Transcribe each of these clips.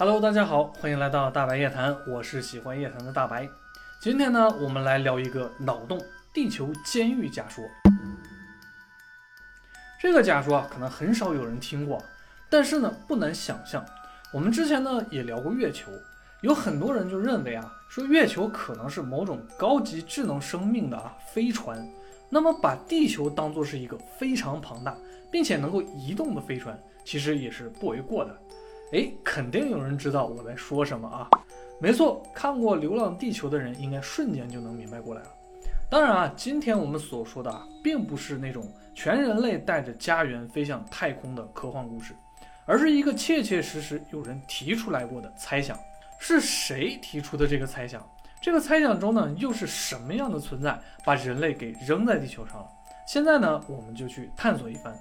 Hello，大家好，欢迎来到大白夜谈，我是喜欢夜谈的大白。今天呢，我们来聊一个脑洞——地球监狱假说。这个假说啊，可能很少有人听过，但是呢，不难想象。我们之前呢也聊过月球，有很多人就认为啊，说月球可能是某种高级智能生命的啊飞船。那么把地球当做是一个非常庞大并且能够移动的飞船，其实也是不为过的。哎，肯定有人知道我在说什么啊？没错，看过《流浪地球》的人应该瞬间就能明白过来了。当然啊，今天我们所说的啊，并不是那种全人类带着家园飞向太空的科幻故事，而是一个切切实实有人提出来过的猜想。是谁提出的这个猜想？这个猜想中呢，又是什么样的存在把人类给扔在地球上了？现在呢，我们就去探索一番。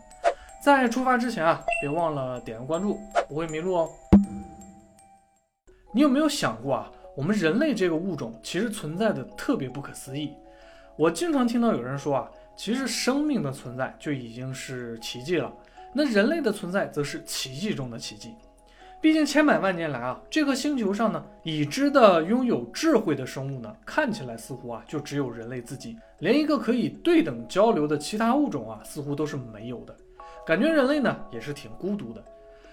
在出发之前啊，别忘了点个关注，不会迷路哦。你有没有想过啊，我们人类这个物种其实存在的特别不可思议。我经常听到有人说啊，其实生命的存在就已经是奇迹了，那人类的存在则是奇迹中的奇迹。毕竟千百万年来啊，这颗星球上呢，已知的拥有智慧的生物呢，看起来似乎啊，就只有人类自己，连一个可以对等交流的其他物种啊，似乎都是没有的。感觉人类呢，也是挺孤独的。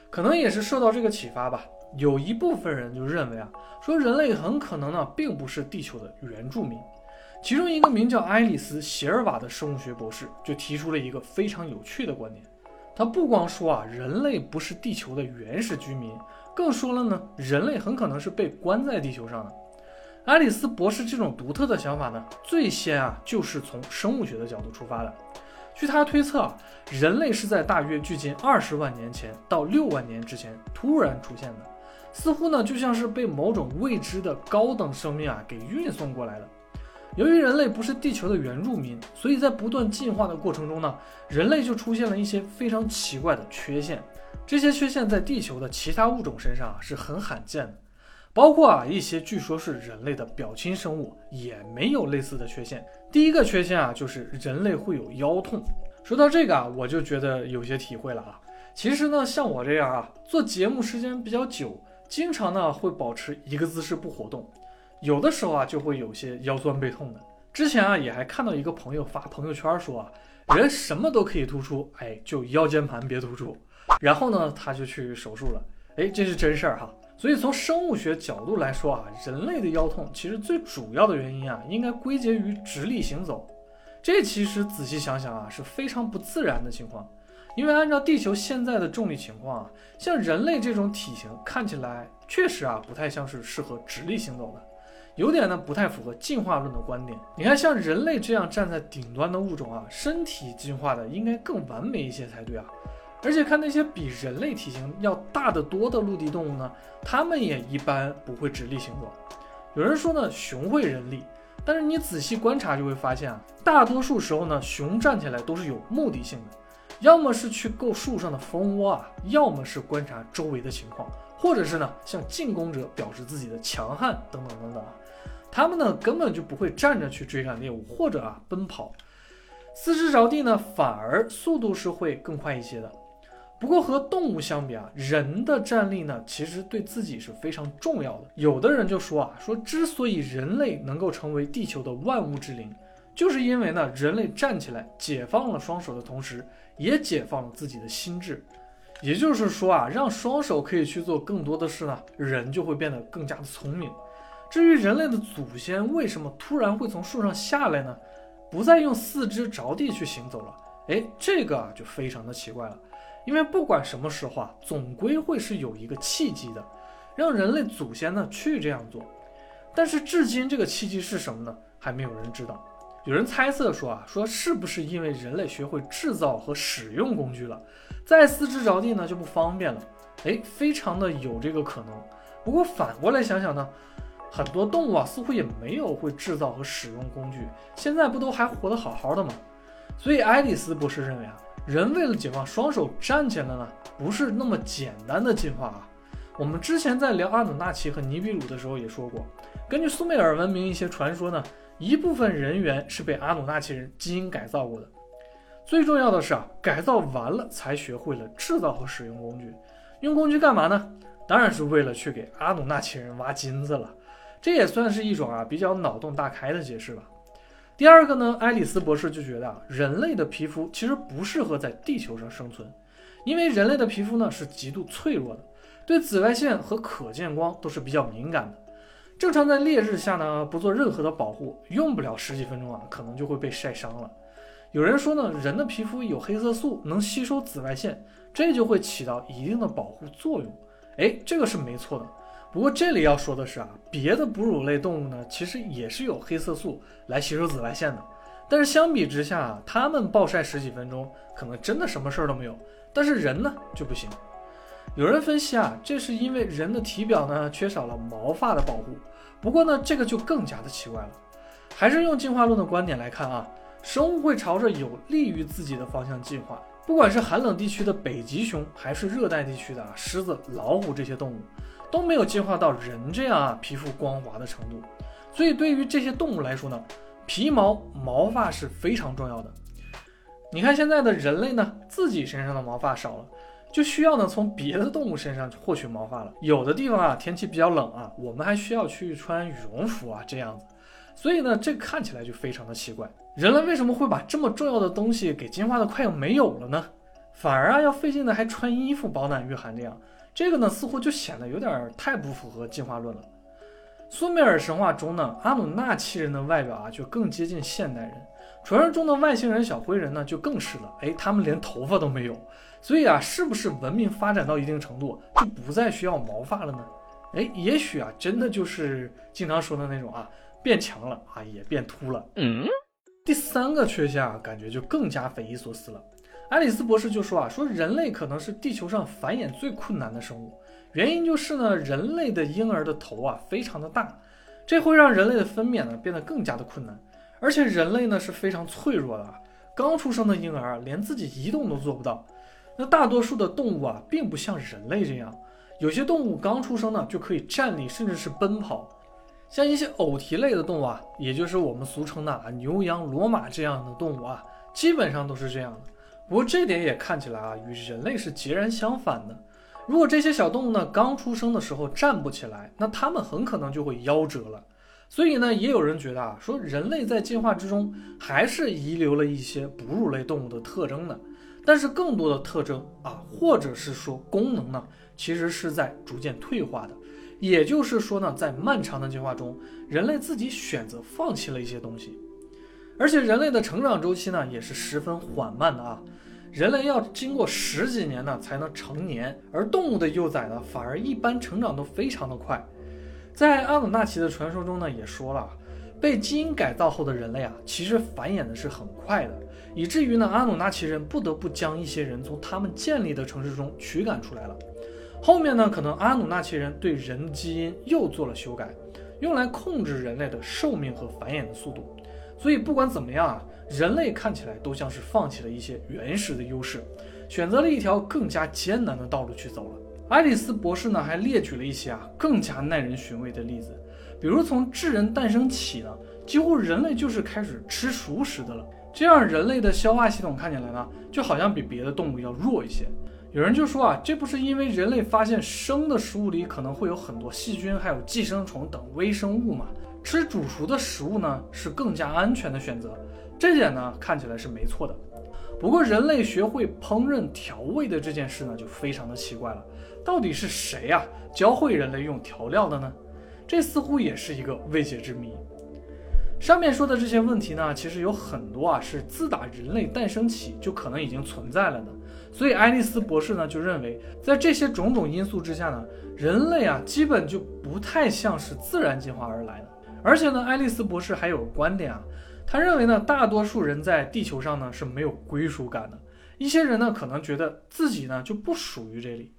可能也是受到这个启发吧，有一部分人就认为啊，说人类很可能呢，并不是地球的原住民。其中一个名叫爱丽丝·席尔瓦的生物学博士就提出了一个非常有趣的观点。他不光说啊，人类不是地球的原始居民，更说了呢，人类很可能是被关在地球上的。爱丽丝博士这种独特的想法呢，最先啊就是从生物学的角度出发的。据他推测啊，人类是在大约距今二十万年前到六万年之前突然出现的，似乎呢就像是被某种未知的高等生命啊给运送过来的。由于人类不是地球的原住民，所以在不断进化的过程中呢，人类就出现了一些非常奇怪的缺陷。这些缺陷在地球的其他物种身上啊是很罕见的，包括啊一些据说是人类的表亲生物也没有类似的缺陷。第一个缺陷啊就是人类会有腰痛。说到这个啊，我就觉得有些体会了啊。其实呢，像我这样啊，做节目时间比较久，经常呢会保持一个姿势不活动。有的时候啊，就会有些腰酸背痛的。之前啊，也还看到一个朋友发朋友圈说啊，人什么都可以突出，哎，就腰间盘别突出。然后呢，他就去手术了。哎，这是真事儿哈。所以从生物学角度来说啊，人类的腰痛其实最主要的原因啊，应该归结于直立行走。这其实仔细想想啊，是非常不自然的情况。因为按照地球现在的重力情况啊，像人类这种体型看起来确实啊，不太像是适合直立行走的。有点呢，不太符合进化论的观点。你看，像人类这样站在顶端的物种啊，身体进化的应该更完美一些才对啊。而且看那些比人类体型要大得多的陆地动物呢，它们也一般不会直立行走。有人说呢，熊会人立，但是你仔细观察就会发现啊，大多数时候呢，熊站起来都是有目的性的，要么是去够树上的蜂窝啊，要么是观察周围的情况，或者是呢，向进攻者表示自己的强悍等等等等啊。他们呢根本就不会站着去追赶猎物，或者啊奔跑，四肢着地呢反而速度是会更快一些的。不过和动物相比啊，人的站立呢其实对自己是非常重要的。有的人就说啊，说之所以人类能够成为地球的万物之灵，就是因为呢人类站起来解放了双手的同时，也解放了自己的心智。也就是说啊，让双手可以去做更多的事呢，人就会变得更加的聪明。至于人类的祖先为什么突然会从树上下来呢？不再用四肢着地去行走了？哎，这个啊就非常的奇怪了。因为不管什么时候啊，总归会是有一个契机的，让人类祖先呢去这样做。但是至今这个契机是什么呢？还没有人知道。有人猜测说啊，说是不是因为人类学会制造和使用工具了，再四肢着地呢就不方便了？哎，非常的有这个可能。不过反过来想想呢？很多动物啊，似乎也没有会制造和使用工具，现在不都还活得好好的吗？所以爱丽丝博士认为啊，人为了解放双手站起来呢，不是那么简单的进化啊。我们之前在聊阿努纳奇和尼比鲁的时候也说过，根据苏美尔文明一些传说呢，一部分人猿是被阿努纳奇人基因改造过的。最重要的是啊，改造完了才学会了制造和使用工具。用工具干嘛呢？当然是为了去给阿努纳奇人挖金子了。这也算是一种啊比较脑洞大开的解释吧。第二个呢，爱丽丝博士就觉得啊，人类的皮肤其实不适合在地球上生存，因为人类的皮肤呢是极度脆弱的，对紫外线和可见光都是比较敏感的。正常在烈日下呢，不做任何的保护，用不了十几分钟啊，可能就会被晒伤了。有人说呢，人的皮肤有黑色素，能吸收紫外线，这就会起到一定的保护作用。哎，这个是没错的。不过这里要说的是啊，别的哺乳类动物呢，其实也是有黑色素来吸收紫外线的。但是相比之下，它们暴晒十几分钟，可能真的什么事儿都没有。但是人呢就不行。有人分析啊，这是因为人的体表呢缺少了毛发的保护。不过呢，这个就更加的奇怪了。还是用进化论的观点来看啊，生物会朝着有利于自己的方向进化。不管是寒冷地区的北极熊，还是热带地区的狮子、老虎这些动物。都没有进化到人这样啊皮肤光滑的程度，所以对于这些动物来说呢，皮毛毛发是非常重要的。你看现在的人类呢，自己身上的毛发少了，就需要呢从别的动物身上获取毛发了。有的地方啊天气比较冷啊，我们还需要去穿羽绒服啊这样子，所以呢这看起来就非常的奇怪。人类为什么会把这么重要的东西给进化的快要没有了呢？反而啊要费劲的还穿衣服保暖御寒这样。这个呢，似乎就显得有点太不符合进化论了。苏美尔神话中呢，阿努纳奇人的外表啊，就更接近现代人；传说中的外星人小灰人呢，就更是了。哎，他们连头发都没有。所以啊，是不是文明发展到一定程度，就不再需要毛发了呢？哎，也许啊，真的就是经常说的那种啊，变强了啊，也变秃了。嗯，第三个缺陷啊，感觉就更加匪夷所思了。爱丽丝博士就说啊，说人类可能是地球上繁衍最困难的生物，原因就是呢，人类的婴儿的头啊非常的大，这会让人类的分娩呢变得更加的困难，而且人类呢是非常脆弱的啊，刚出生的婴儿连自己移动都做不到。那大多数的动物啊，并不像人类这样，有些动物刚出生呢就可以站立，甚至是奔跑，像一些偶蹄类的动物啊，也就是我们俗称的啊牛羊骡马这样的动物啊，基本上都是这样的。不过这点也看起来啊，与人类是截然相反的。如果这些小动物呢刚出生的时候站不起来，那它们很可能就会夭折了。所以呢，也有人觉得啊，说人类在进化之中还是遗留了一些哺乳类动物的特征的。但是更多的特征啊，或者是说功能呢，其实是在逐渐退化的。也就是说呢，在漫长的进化中，人类自己选择放弃了一些东西。而且人类的成长周期呢，也是十分缓慢的啊。人类要经过十几年呢才能成年，而动物的幼崽呢，反而一般成长都非常的快。在阿努纳奇的传说中呢，也说了，被基因改造后的人类啊，其实繁衍的是很快的，以至于呢，阿努纳奇人不得不将一些人从他们建立的城市中驱赶出来了。后面呢，可能阿努纳奇人对人基因又做了修改，用来控制人类的寿命和繁衍的速度。所以不管怎么样啊，人类看起来都像是放弃了一些原始的优势，选择了一条更加艰难的道路去走了。爱丽丝博士呢还列举了一些啊更加耐人寻味的例子，比如从智人诞生起呢，几乎人类就是开始吃熟食的了，这样人类的消化系统看起来呢就好像比别的动物要弱一些。有人就说啊，这不是因为人类发现生的食物里可能会有很多细菌，还有寄生虫等微生物吗？吃煮熟的食物呢是更加安全的选择，这点呢看起来是没错的。不过人类学会烹饪调味的这件事呢就非常的奇怪了，到底是谁呀教会人类用调料的呢？这似乎也是一个未解之谜。上面说的这些问题呢，其实有很多啊是自打人类诞生起就可能已经存在了的。所以爱丽丝博士呢就认为，在这些种种因素之下呢，人类啊基本就不太像是自然进化而来的。而且呢，爱丽丝博士还有观点啊，他认为呢，大多数人在地球上呢是没有归属感的，一些人呢可能觉得自己呢就不属于这里。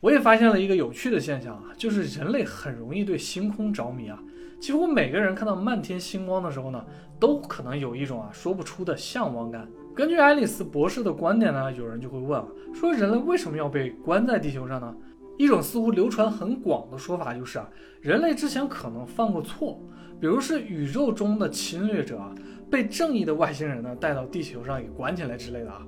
我也发现了一个有趣的现象啊，就是人类很容易对星空着迷啊，几乎每个人看到漫天星光的时候呢，都可能有一种啊说不出的向往感。根据爱丽丝博士的观点呢，有人就会问啊，说人类为什么要被关在地球上呢？一种似乎流传很广的说法就是啊，人类之前可能犯过错。比如是宇宙中的侵略者啊，被正义的外星人呢带到地球上给关起来之类的啊，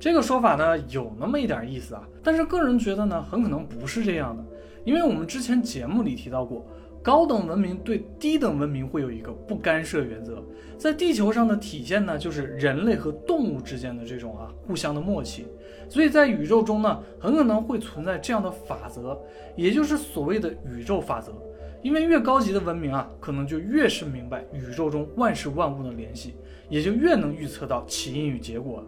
这个说法呢有那么一点意思啊，但是个人觉得呢很可能不是这样的，因为我们之前节目里提到过，高等文明对低等文明会有一个不干涉原则，在地球上的体现呢就是人类和动物之间的这种啊互相的默契，所以在宇宙中呢很可能会存在这样的法则，也就是所谓的宇宙法则。因为越高级的文明啊，可能就越是明白宇宙中万事万物的联系，也就越能预测到起因与结果。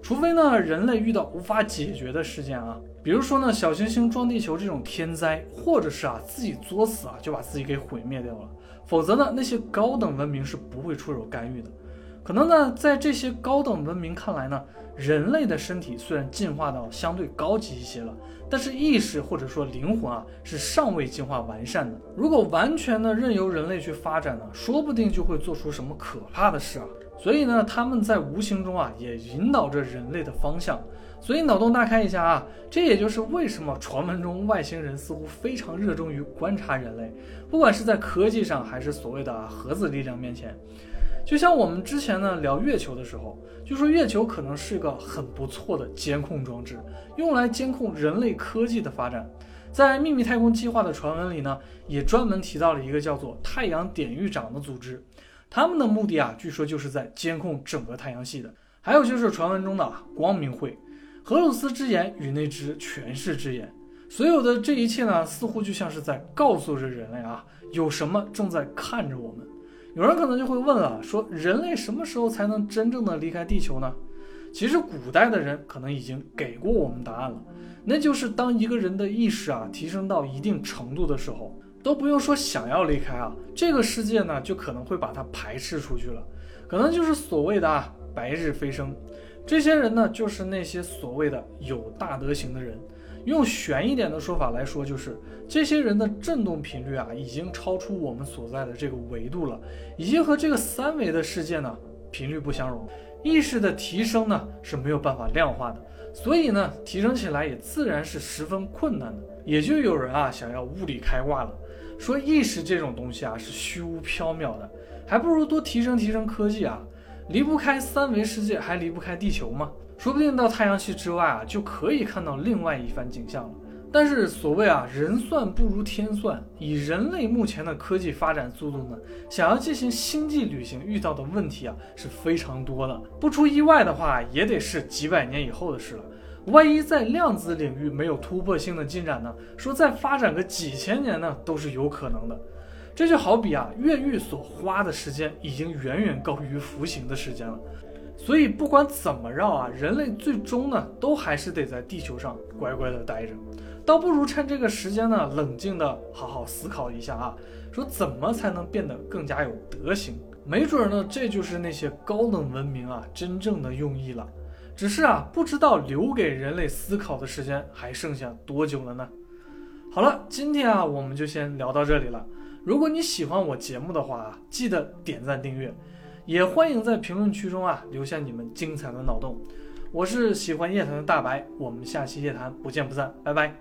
除非呢，人类遇到无法解决的事件啊，比如说呢，小行星撞地球这种天灾，或者是啊自己作死啊就把自己给毁灭掉了。否则呢，那些高等文明是不会出手干预的。可能呢，在这些高等文明看来呢，人类的身体虽然进化到相对高级一些了，但是意识或者说灵魂啊是尚未进化完善的。如果完全的任由人类去发展呢，说不定就会做出什么可怕的事啊。所以呢，他们在无形中啊也引导着人类的方向。所以脑洞大开一下啊，这也就是为什么传闻中外星人似乎非常热衷于观察人类，不管是在科技上还是所谓的核子力量面前。就像我们之前呢聊月球的时候，就说月球可能是个很不错的监控装置，用来监控人类科技的发展。在秘密太空计划的传闻里呢，也专门提到了一个叫做太阳典狱长的组织，他们的目的啊，据说就是在监控整个太阳系的。还有就是传闻中的光明会，荷鲁斯之眼与那只权势之眼，所有的这一切呢，似乎就像是在告诉着人类啊，有什么正在看着我们。有人可能就会问了，说人类什么时候才能真正的离开地球呢？其实古代的人可能已经给过我们答案了，那就是当一个人的意识啊提升到一定程度的时候，都不用说想要离开啊，这个世界呢就可能会把它排斥出去了，可能就是所谓的啊白日飞升。这些人呢，就是那些所谓的有大德行的人。用玄一点的说法来说，就是这些人的振动频率啊，已经超出我们所在的这个维度了，已经和这个三维的世界呢频率不相容。意识的提升呢是没有办法量化的，所以呢提升起来也自然是十分困难的。也就有人啊想要物理开挂了，说意识这种东西啊是虚无缥缈的，还不如多提升提升科技啊，离不开三维世界，还离不开地球吗？说不定到太阳系之外啊，就可以看到另外一番景象了。但是所谓啊，人算不如天算。以人类目前的科技发展速度呢，想要进行星际旅行，遇到的问题啊是非常多的。不出意外的话，也得是几百年以后的事了。万一在量子领域没有突破性的进展呢？说再发展个几千年呢，都是有可能的。这就好比啊，越狱所花的时间已经远远高于服刑的时间了。所以不管怎么绕啊，人类最终呢，都还是得在地球上乖乖的待着。倒不如趁这个时间呢，冷静的好好思考一下啊，说怎么才能变得更加有德行？没准呢，这就是那些高等文明啊真正的用意了。只是啊，不知道留给人类思考的时间还剩下多久了呢？好了，今天啊，我们就先聊到这里了。如果你喜欢我节目的话啊，记得点赞订阅。也欢迎在评论区中啊留下你们精彩的脑洞。我是喜欢夜谈的大白，我们下期夜谈不见不散，拜拜。